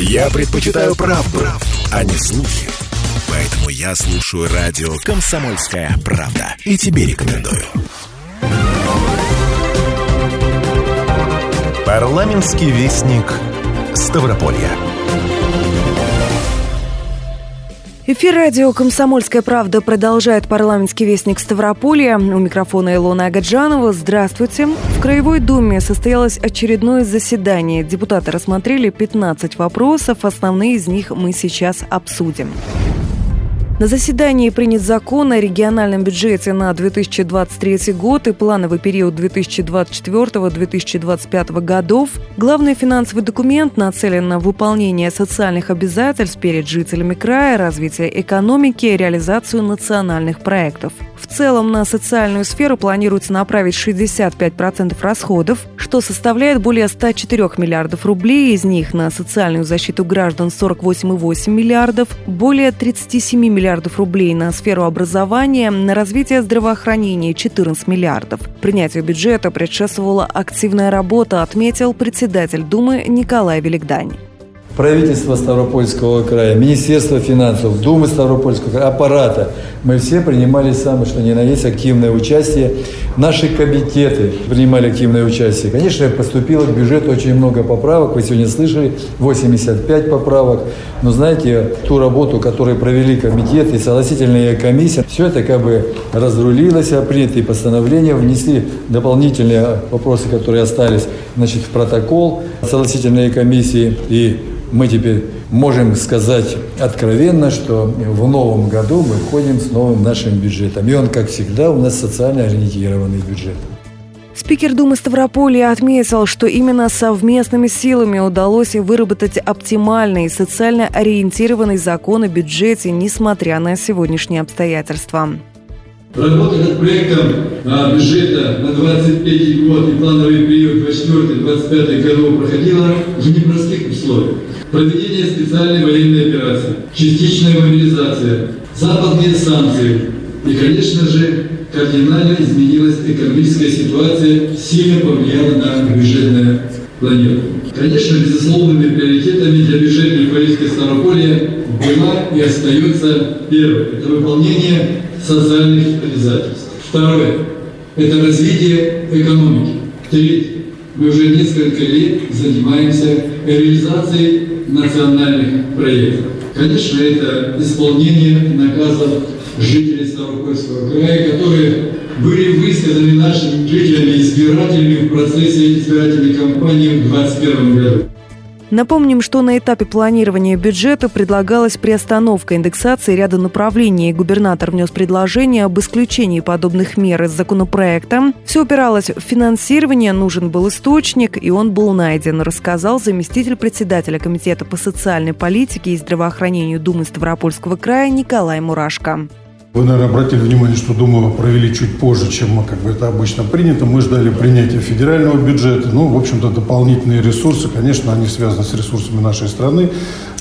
Я предпочитаю правду, а не слухи. Поэтому я слушаю радио «Комсомольская правда». И тебе рекомендую. Парламентский вестник Ставрополья. Эфир радио «Комсомольская правда» продолжает парламентский вестник Ставрополья. У микрофона Илона Агаджанова. Здравствуйте. В Краевой Думе состоялось очередное заседание. Депутаты рассмотрели 15 вопросов. Основные из них мы сейчас обсудим. На заседании принят закон о региональном бюджете на 2023 год и плановый период 2024-2025 годов. Главный финансовый документ нацелен на выполнение социальных обязательств перед жителями края, развитие экономики и реализацию национальных проектов. В целом на социальную сферу планируется направить 65% расходов, что составляет более 104 миллиардов рублей, из них на социальную защиту граждан 48,8 миллиардов, более 37 миллиардов рублей на сферу образования, на развитие здравоохранения 14 миллиардов. Принятию бюджета предшествовала активная работа, отметил председатель Думы Николай Великдань правительство Ставропольского края, Министерство финансов, Думы Ставропольского края, аппарата. Мы все принимали самое, что ни на есть, активное участие. Наши комитеты принимали активное участие. Конечно, поступило к бюджету очень много поправок. Вы сегодня слышали, 85 поправок. Но знаете, ту работу, которую провели комитеты, согласительная комиссия, все это как бы разрулилось, а принятые постановления внесли дополнительные вопросы, которые остались значит, в протокол согласительной комиссии. И мы теперь можем сказать откровенно, что в новом году мы входим с новым нашим бюджетом. И он, как всегда, у нас социально ориентированный бюджет. Спикер Думы Ставрополья отметил, что именно совместными силами удалось выработать оптимальный и социально ориентированный закон о бюджете, несмотря на сегодняшние обстоятельства. Работа над проектом а, бюджета на 25 год и плановый период 24-25 годов проходила в непростых условиях. Проведение специальной военной операции, частичная мобилизация, западные санкции и, конечно же, кардинально изменилась экономическая ситуация, сильно повлияла на бюджетное планирование. Конечно, безусловными приоритетами для бюджетной политики Ставрополья была и остается первое – это выполнение социальных обязательств. Второе – это развитие экономики. Третье – мы уже несколько лет занимаемся реализацией национальных проектов. Конечно, это исполнение наказов жителей Ставропольского края, которые были высказаны нашими жителями-избирателями в процессе избирательной кампании в 2021 году. Напомним, что на этапе планирования бюджета предлагалась приостановка индексации ряда направлений. Губернатор внес предложение об исключении подобных мер из законопроекта. Все упиралось в финансирование, нужен был источник, и он был найден, рассказал заместитель председателя Комитета по социальной политике и здравоохранению Думы Ставропольского края Николай Мурашко. Вы, наверное, обратили внимание, что Думу провели чуть позже, чем как бы это обычно принято. Мы ждали принятия федерального бюджета. Ну, в общем-то, дополнительные ресурсы, конечно, они связаны с ресурсами нашей страны.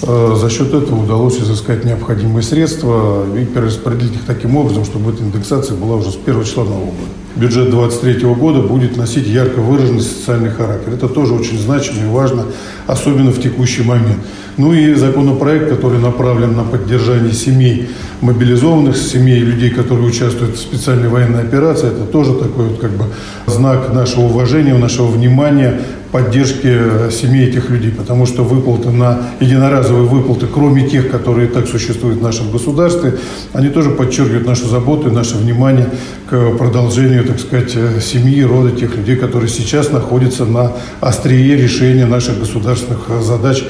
Э, за счет этого удалось изыскать необходимые средства и перераспределить их таким образом, чтобы эта индексация была уже с 1 числа нового года. Бюджет 2023 года будет носить ярко выраженный социальный характер. Это тоже очень значимо и важно, особенно в текущий момент. Ну и законопроект, который направлен на поддержание семей мобилизованных, семей людей, которые участвуют в специальной военной операции, это тоже такой вот как бы знак нашего уважения, нашего внимания, поддержки семей этих людей, потому что выплаты на единоразовые выплаты, кроме тех, которые и так существуют в нашем государстве, они тоже подчеркивают нашу заботу и наше внимание к продолжению, так сказать, семьи, рода тех людей, которые сейчас находятся на острие решения наших государственных задач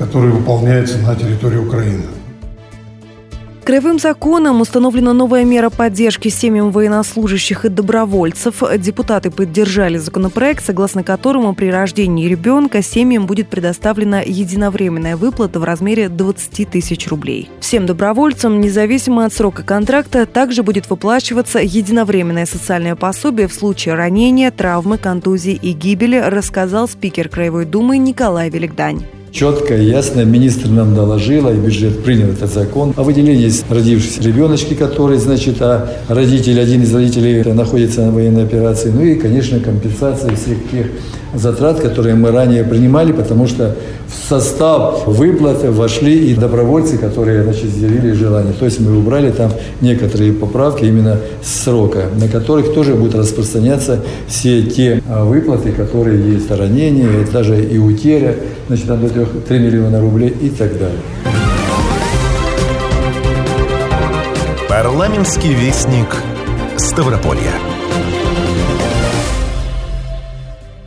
которые выполняются на территории Украины. Краевым законом установлена новая мера поддержки семьям военнослужащих и добровольцев. Депутаты поддержали законопроект, согласно которому при рождении ребенка семьям будет предоставлена единовременная выплата в размере 20 тысяч рублей. Всем добровольцам, независимо от срока контракта, также будет выплачиваться единовременное социальное пособие в случае ранения, травмы, контузии и гибели, рассказал спикер Краевой Думы Николай Великдань. Четко и ясно министр нам доложила, и бюджет принял этот закон о выделении родившейся ребеночки, который, значит, а родитель, один из родителей находится на военной операции, ну и, конечно, компенсация всех тех затрат, которые мы ранее принимали, потому что в состав выплаты вошли и добровольцы, которые значит, изъявили желание. То есть мы убрали там некоторые поправки именно срока, на которых тоже будут распространяться все те а, выплаты, которые есть ранения, даже и утеря, значит, до 3 миллиона рублей и так далее. Парламентский вестник Ставрополья.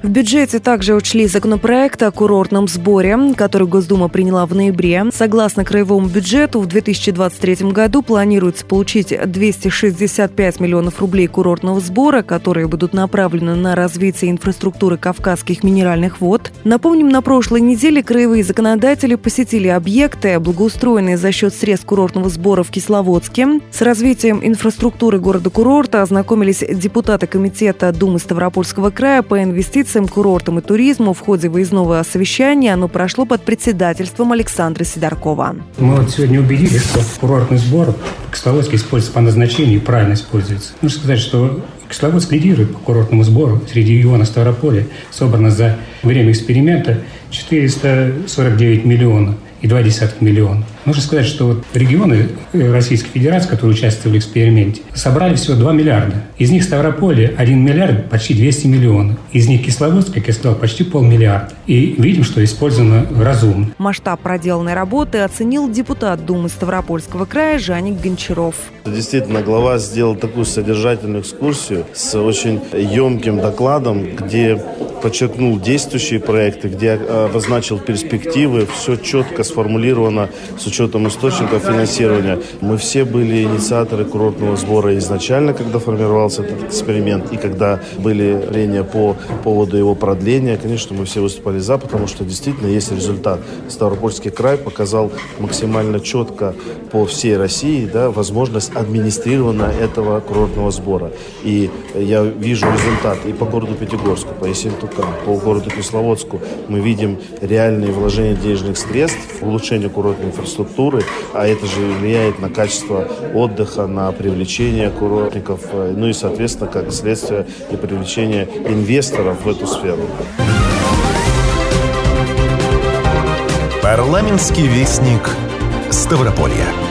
В бюджете также учли законопроект о курортном сборе, который Госдума приняла в ноябре. Согласно краевому бюджету, в 2023 году планируется получить 265 миллионов рублей курортного сбора, которые будут направлены на развитие инфраструктуры кавказских минеральных вод. Напомним, на прошлой неделе краевые законодатели посетили объекты, благоустроенные за счет средств курортного сбора в Кисловодске. С развитием инфраструктуры города-курорта ознакомились депутаты Комитета Думы Ставропольского края по инвестициям инвестициям, курортам и туризму в ходе выездного совещания оно прошло под председательством Александра Сидоркова. Мы вот сегодня убедились, что курортный сбор Кисловодск используется по назначению и правильно используется. Нужно сказать, что Кисловодск лидирует по курортному сбору среди региона Ставрополя. Собрано за время эксперимента 449 миллионов и 2,2 миллиона. Нужно сказать, что вот регионы э, Российской Федерации, которые участвовали в эксперименте, собрали всего 2 миллиарда. Из них Ставрополье 1 миллиард, почти 200 миллионов. Из них Кисловодск, как я сказал, почти полмиллиарда. И видим, что использовано разумно. Масштаб проделанной работы оценил депутат Думы Ставропольского края Жаник Гончаров. Действительно, глава сделал такую содержательную экскурсию с очень емким докладом, где подчеркнул действующие проекты, где обозначил перспективы, все четко сформулировано с учетом источников финансирования. Мы все были инициаторы курортного сбора изначально, когда формировался этот эксперимент, и когда были прения по поводу его продления, конечно, мы все выступали за, потому что действительно есть результат. Ставропольский край показал максимально четко по всей России да, возможность администрирования этого курортного сбора. И я вижу результат и по городу Пятигорску, по Ессентукам, по городу Кисловодску. Мы видим реальные вложения денежных средств в улучшение курортной инфраструктуры инфраструктуры, а это же влияет на качество отдыха, на привлечение курортников, э, ну и, соответственно, как следствие и привлечение инвесторов в эту сферу. Парламентский вестник Ставрополья.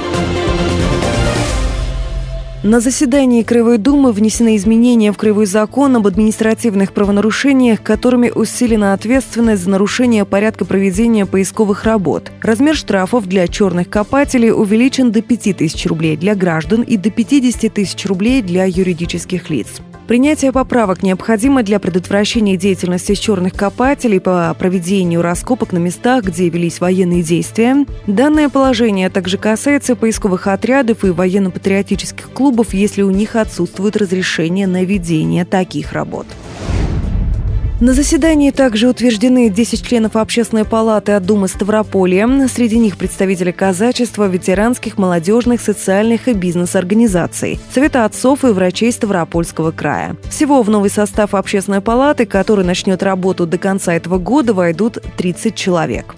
На заседании Краевой Думы внесены изменения в Краевой закон об административных правонарушениях, которыми усилена ответственность за нарушение порядка проведения поисковых работ. Размер штрафов для черных копателей увеличен до 5 тысяч рублей для граждан и до 50 тысяч рублей для юридических лиц. Принятие поправок необходимо для предотвращения деятельности черных копателей по проведению раскопок на местах, где велись военные действия. Данное положение также касается поисковых отрядов и военно-патриотических клубов, если у них отсутствует разрешение на ведение таких работ. На заседании также утверждены 10 членов Общественной палаты от Думы Ставрополья. Среди них представители казачества, ветеранских, молодежных, социальных и бизнес-организаций, Совета отцов и врачей Ставропольского края. Всего в новый состав Общественной палаты, который начнет работу до конца этого года, войдут 30 человек.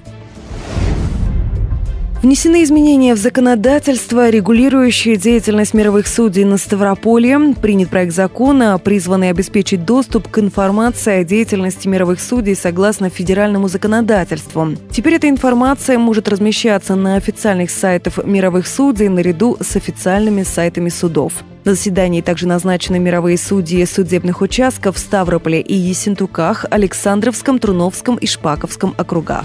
Внесены изменения в законодательство, регулирующие деятельность мировых судей на Ставрополье. Принят проект закона, призванный обеспечить доступ к информации о деятельности мировых судей согласно федеральному законодательству. Теперь эта информация может размещаться на официальных сайтах мировых судей наряду с официальными сайтами судов. На заседании также назначены мировые судьи судебных участков в Ставрополе и Ессентуках, Александровском, Труновском и Шпаковском округах.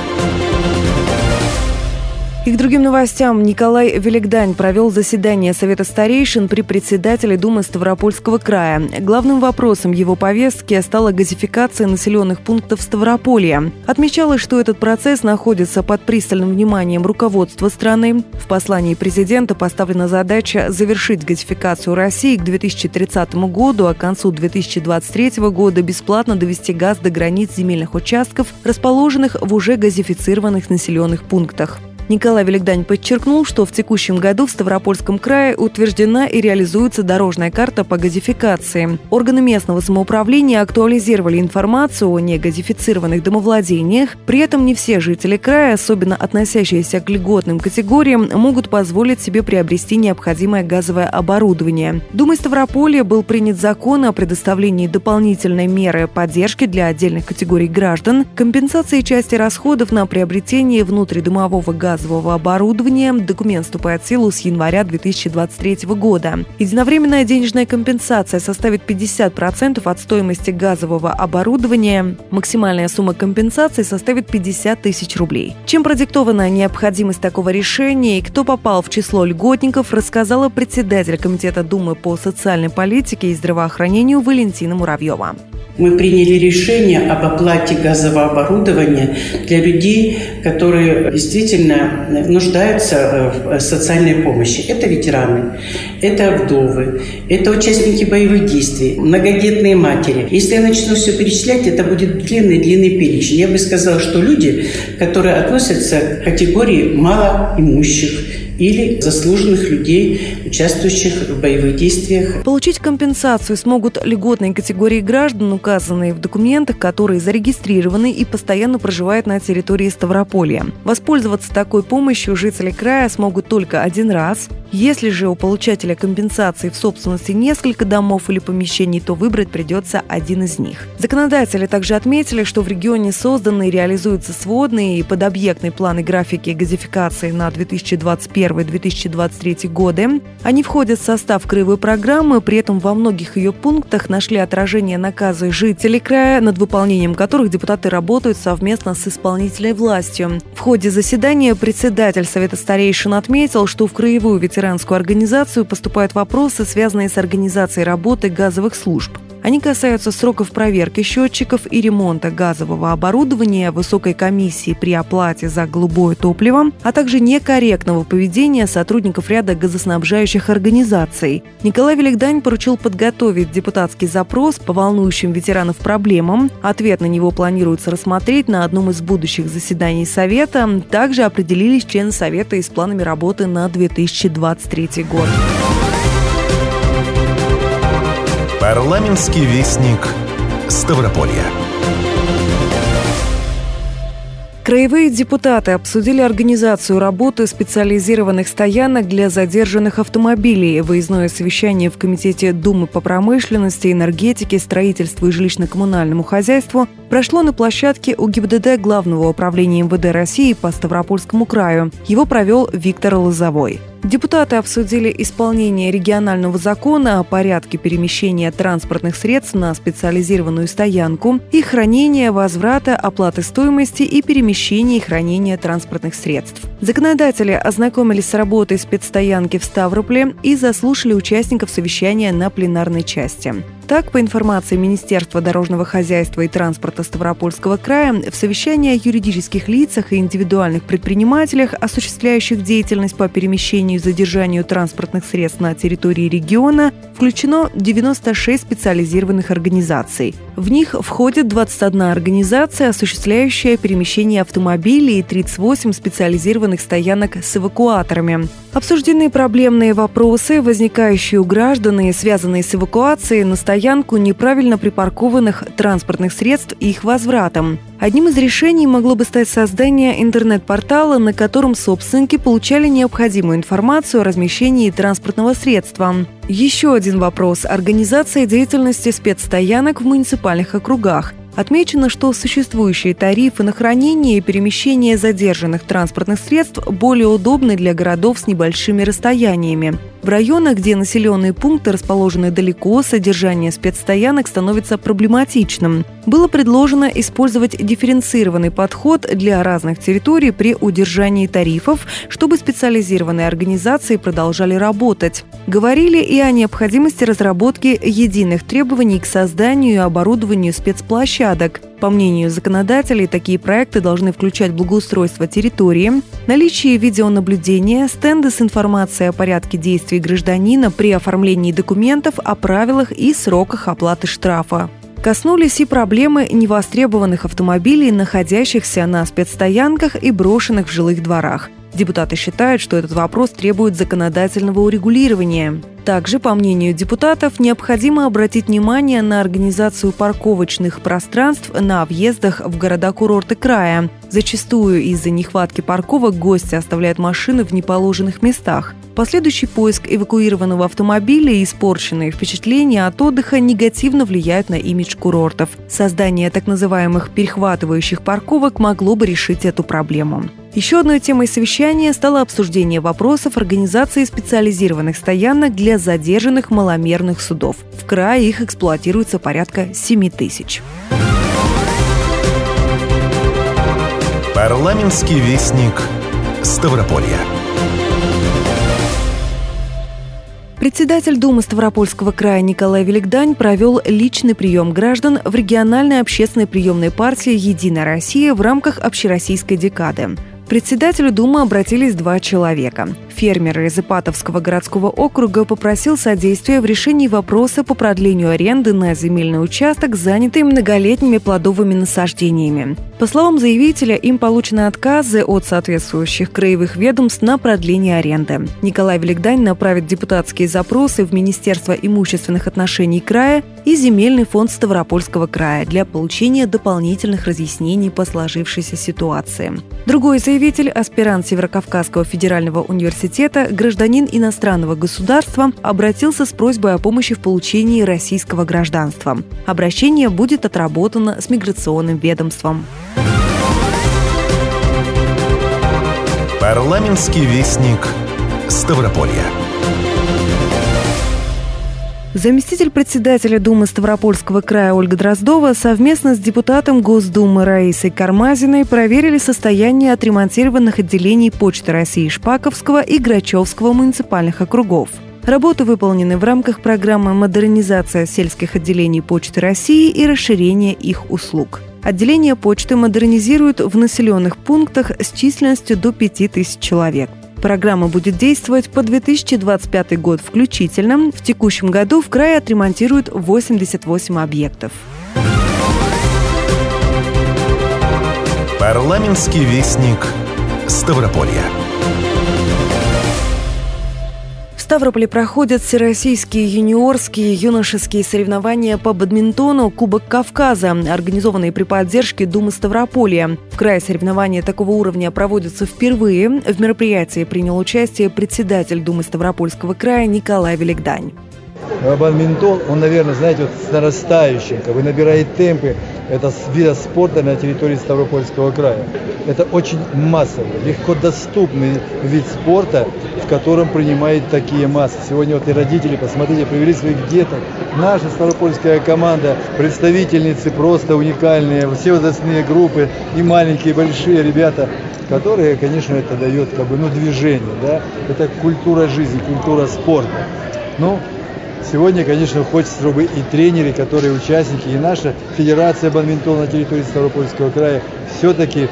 И к другим новостям. Николай Великдань провел заседание Совета старейшин при председателе Думы Ставропольского края. Главным вопросом его повестки стала газификация населенных пунктов Ставрополья. Отмечалось, что этот процесс находится под пристальным вниманием руководства страны. В послании президента поставлена задача завершить газификацию России к 2030 году, а к концу 2023 года бесплатно довести газ до границ земельных участков, расположенных в уже газифицированных населенных пунктах. Николай Великдань подчеркнул, что в текущем году в Ставропольском крае утверждена и реализуется дорожная карта по газификации. Органы местного самоуправления актуализировали информацию о негазифицированных домовладениях. При этом не все жители края, особенно относящиеся к льготным категориям, могут позволить себе приобрести необходимое газовое оборудование. Думой Ставрополья был принят закон о предоставлении дополнительной меры поддержки для отдельных категорий граждан, компенсации части расходов на приобретение внутридомового газового оборудования. Документ вступает в силу с января 2023 года. Единовременная денежная компенсация составит 50% от стоимости газового оборудования. Максимальная сумма компенсации составит 50 тысяч рублей. Чем продиктована необходимость такого решения и кто попал в число льготников, рассказала председатель Комитета Думы по социальной политике и здравоохранению Валентина Муравьева мы приняли решение об оплате газового оборудования для людей, которые действительно нуждаются в социальной помощи. Это ветераны, это вдовы, это участники боевых действий, многодетные матери. Если я начну все перечислять, это будет длинный-длинный перечень. Я бы сказала, что люди, которые относятся к категории малоимущих, или заслуженных людей, участвующих в боевых действиях. Получить компенсацию смогут льготные категории граждан, указанные в документах, которые зарегистрированы и постоянно проживают на территории Ставрополья. Воспользоваться такой помощью жители края смогут только один раз. Если же у получателя компенсации в собственности несколько домов или помещений, то выбрать придется один из них. Законодатели также отметили, что в регионе созданы и реализуются сводные и подобъектные планы графики газификации на 2021-2023 годы. Они входят в состав краевой программы, при этом во многих ее пунктах нашли отражение наказы жителей края, над выполнением которых депутаты работают совместно с исполнительной властью. В ходе заседания председатель Совета старейшин отметил, что в краевую ветеранскую организацию поступают вопросы, связанные с организацией работы газовых служб. Они касаются сроков проверки счетчиков и ремонта газового оборудования, высокой комиссии при оплате за голубое топливо, а также некорректного поведения сотрудников ряда газоснабжающих организаций. Николай Великдань поручил подготовить депутатский запрос по волнующим ветеранов проблемам. Ответ на него планируется рассмотреть на одном из будущих заседаний Совета. Также определились члены Совета и с планами работы на 2023 год. Парламентский вестник Ставрополья. Краевые депутаты обсудили организацию работы специализированных стоянок для задержанных автомобилей. Выездное совещание в Комитете Думы по промышленности, энергетике, строительству и жилищно-коммунальному хозяйству прошло на площадке у ГИБДД Главного управления МВД России по Ставропольскому краю. Его провел Виктор Лозовой. Депутаты обсудили исполнение регионального закона о порядке перемещения транспортных средств на специализированную стоянку, их хранение, возврата, оплаты стоимости и перемещения и хранения транспортных средств. Законодатели ознакомились с работой спецстоянки в Ставрополе и заслушали участников совещания на пленарной части. Так, по информации Министерства дорожного хозяйства и транспорта Ставропольского края, в совещании о юридических лицах и индивидуальных предпринимателях, осуществляющих деятельность по перемещению и задержанию транспортных средств на территории региона, включено 96 специализированных организаций. В них входит 21 организация, осуществляющая перемещение автомобилей и 38 специализированных стоянок с эвакуаторами. Обсуждены проблемные вопросы, возникающие у граждан и связанные с эвакуацией на стоянку неправильно припаркованных транспортных средств и их возвратом. Одним из решений могло бы стать создание интернет-портала, на котором собственники получали необходимую информацию о размещении транспортного средства. Еще один вопрос – организация деятельности спецстоянок в муниципальных округах. Отмечено, что существующие тарифы на хранение и перемещение задержанных транспортных средств более удобны для городов с небольшими расстояниями. В районах, где населенные пункты расположены далеко, содержание спецстоянок становится проблематичным. Было предложено использовать дифференцированный подход для разных территорий при удержании тарифов, чтобы специализированные организации продолжали работать. Говорили и о необходимости разработки единых требований к созданию и оборудованию спецплощадок. По мнению законодателей, такие проекты должны включать благоустройство территории, наличие видеонаблюдения, стенды с информацией о порядке действий гражданина при оформлении документов о правилах и сроках оплаты штрафа. Коснулись и проблемы невостребованных автомобилей, находящихся на спецстоянках и брошенных в жилых дворах. Депутаты считают, что этот вопрос требует законодательного урегулирования. Также, по мнению депутатов, необходимо обратить внимание на организацию парковочных пространств на въездах в города-курорты края. Зачастую из-за нехватки парковок гости оставляют машины в неположенных местах. Последующий поиск эвакуированного автомобиля и испорченные впечатления от отдыха негативно влияют на имидж курортов. Создание так называемых перехватывающих парковок могло бы решить эту проблему. Еще одной темой совещания стало обсуждение вопросов организации специализированных стоянок для задержанных маломерных судов. В крае их эксплуатируется порядка 7 тысяч. Парламентский вестник Ставрополья. Председатель Думы Ставропольского края Николай Великдань провел личный прием граждан в региональной общественной приемной партии «Единая Россия» в рамках общероссийской декады председателю Думы обратились два человека. Фермер из Ипатовского городского округа попросил содействия в решении вопроса по продлению аренды на земельный участок, занятый многолетними плодовыми насаждениями. По словам заявителя, им получены отказы от соответствующих краевых ведомств на продление аренды. Николай Великдань направит депутатские запросы в Министерство имущественных отношений края и Земельный фонд Ставропольского края для получения дополнительных разъяснений по сложившейся ситуации. Другой заявитель, аспирант Северокавказского федерального университета, гражданин иностранного государства, обратился с просьбой о помощи в получении российского гражданства. Обращение будет отработано с миграционным ведомством. Парламентский вестник Ставрополья. Заместитель председателя Думы Ставропольского края Ольга Дроздова совместно с депутатом Госдумы Раисой Кармазиной проверили состояние отремонтированных отделений Почты России Шпаковского и Грачевского муниципальных округов. Работы выполнены в рамках программы «Модернизация сельских отделений Почты России» и расширение их услуг. Отделение почты модернизируют в населенных пунктах с численностью до 5000 человек. Программа будет действовать по 2025 год включительно. В текущем году в крае отремонтируют 88 объектов. Парламентский вестник Ставрополья. Ставрополе проходят всероссийские юниорские юношеские соревнования по бадминтону «Кубок Кавказа», организованные при поддержке Думы Ставрополья. В крае соревнования такого уровня проводятся впервые. В мероприятии принял участие председатель Думы Ставропольского края Николай Великдань. Бадминтон, он, наверное, знаете, вот с нарастающим, как бы набирает темпы. Это вид спорта на территории Ставропольского края. Это очень массовый, легко доступный вид спорта, в котором принимает такие массы. Сегодня вот и родители, посмотрите, привели своих деток. Наша Ставропольская команда, представительницы просто уникальные, все возрастные группы, и маленькие, и большие ребята, которые, конечно, это дает как бы, ну, движение, да, это культура жизни, культура спорта. Ну, Сегодня, конечно, хочется, чтобы и тренеры, которые участники, и наша Федерация бадминтона на территории Ставропольского края все-таки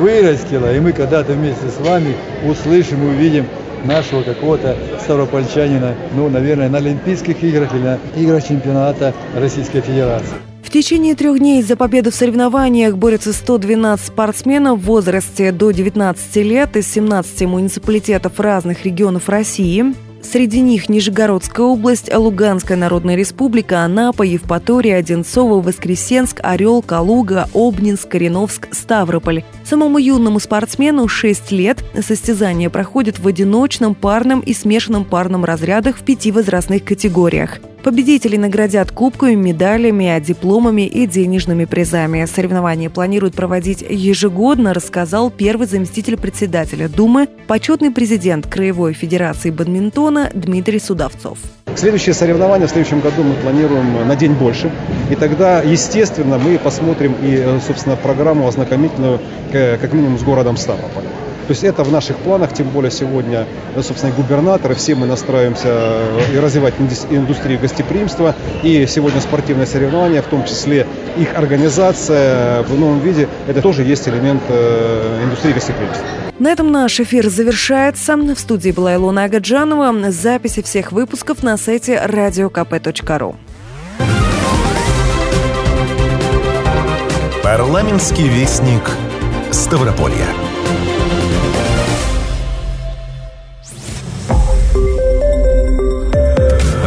вырастила, и мы когда-то вместе с вами услышим и увидим нашего какого-то ставропольчанина, ну, наверное, на Олимпийских играх или на играх чемпионата Российской Федерации. В течение трех дней за победу в соревнованиях борются 112 спортсменов в возрасте до 19 лет из 17 муниципалитетов разных регионов России. Среди них Нижегородская область, Луганская Народная Республика, Анапа, Евпатория, Одинцово, Воскресенск, Орел, Калуга, Обнинск, Кореновск, Ставрополь. Самому юному спортсмену 6 лет. Состязания проходят в одиночном, парном и смешанном парном разрядах в пяти возрастных категориях. Победителей наградят кубками, медалями, дипломами и денежными призами. Соревнования планируют проводить ежегодно, рассказал первый заместитель председателя Думы, почетный президент Краевой Федерации бадминтона Дмитрий Судовцов. Следующие соревнования в следующем году мы планируем на день больше. И тогда, естественно, мы посмотрим и, собственно, программу ознакомительную как минимум с городом Ставрополь. То есть это в наших планах, тем более сегодня, собственно, губернаторы, все мы настраиваемся э, и развивать индустрию гостеприимства. И сегодня спортивные соревнования, в том числе их организация в новом виде, это тоже есть элемент э, индустрии гостеприимства. На этом наш эфир завершается. В студии была Илона Агаджанова. Записи всех выпусков на сайте radiokp.ru. Парламентский вестник Ставрополья.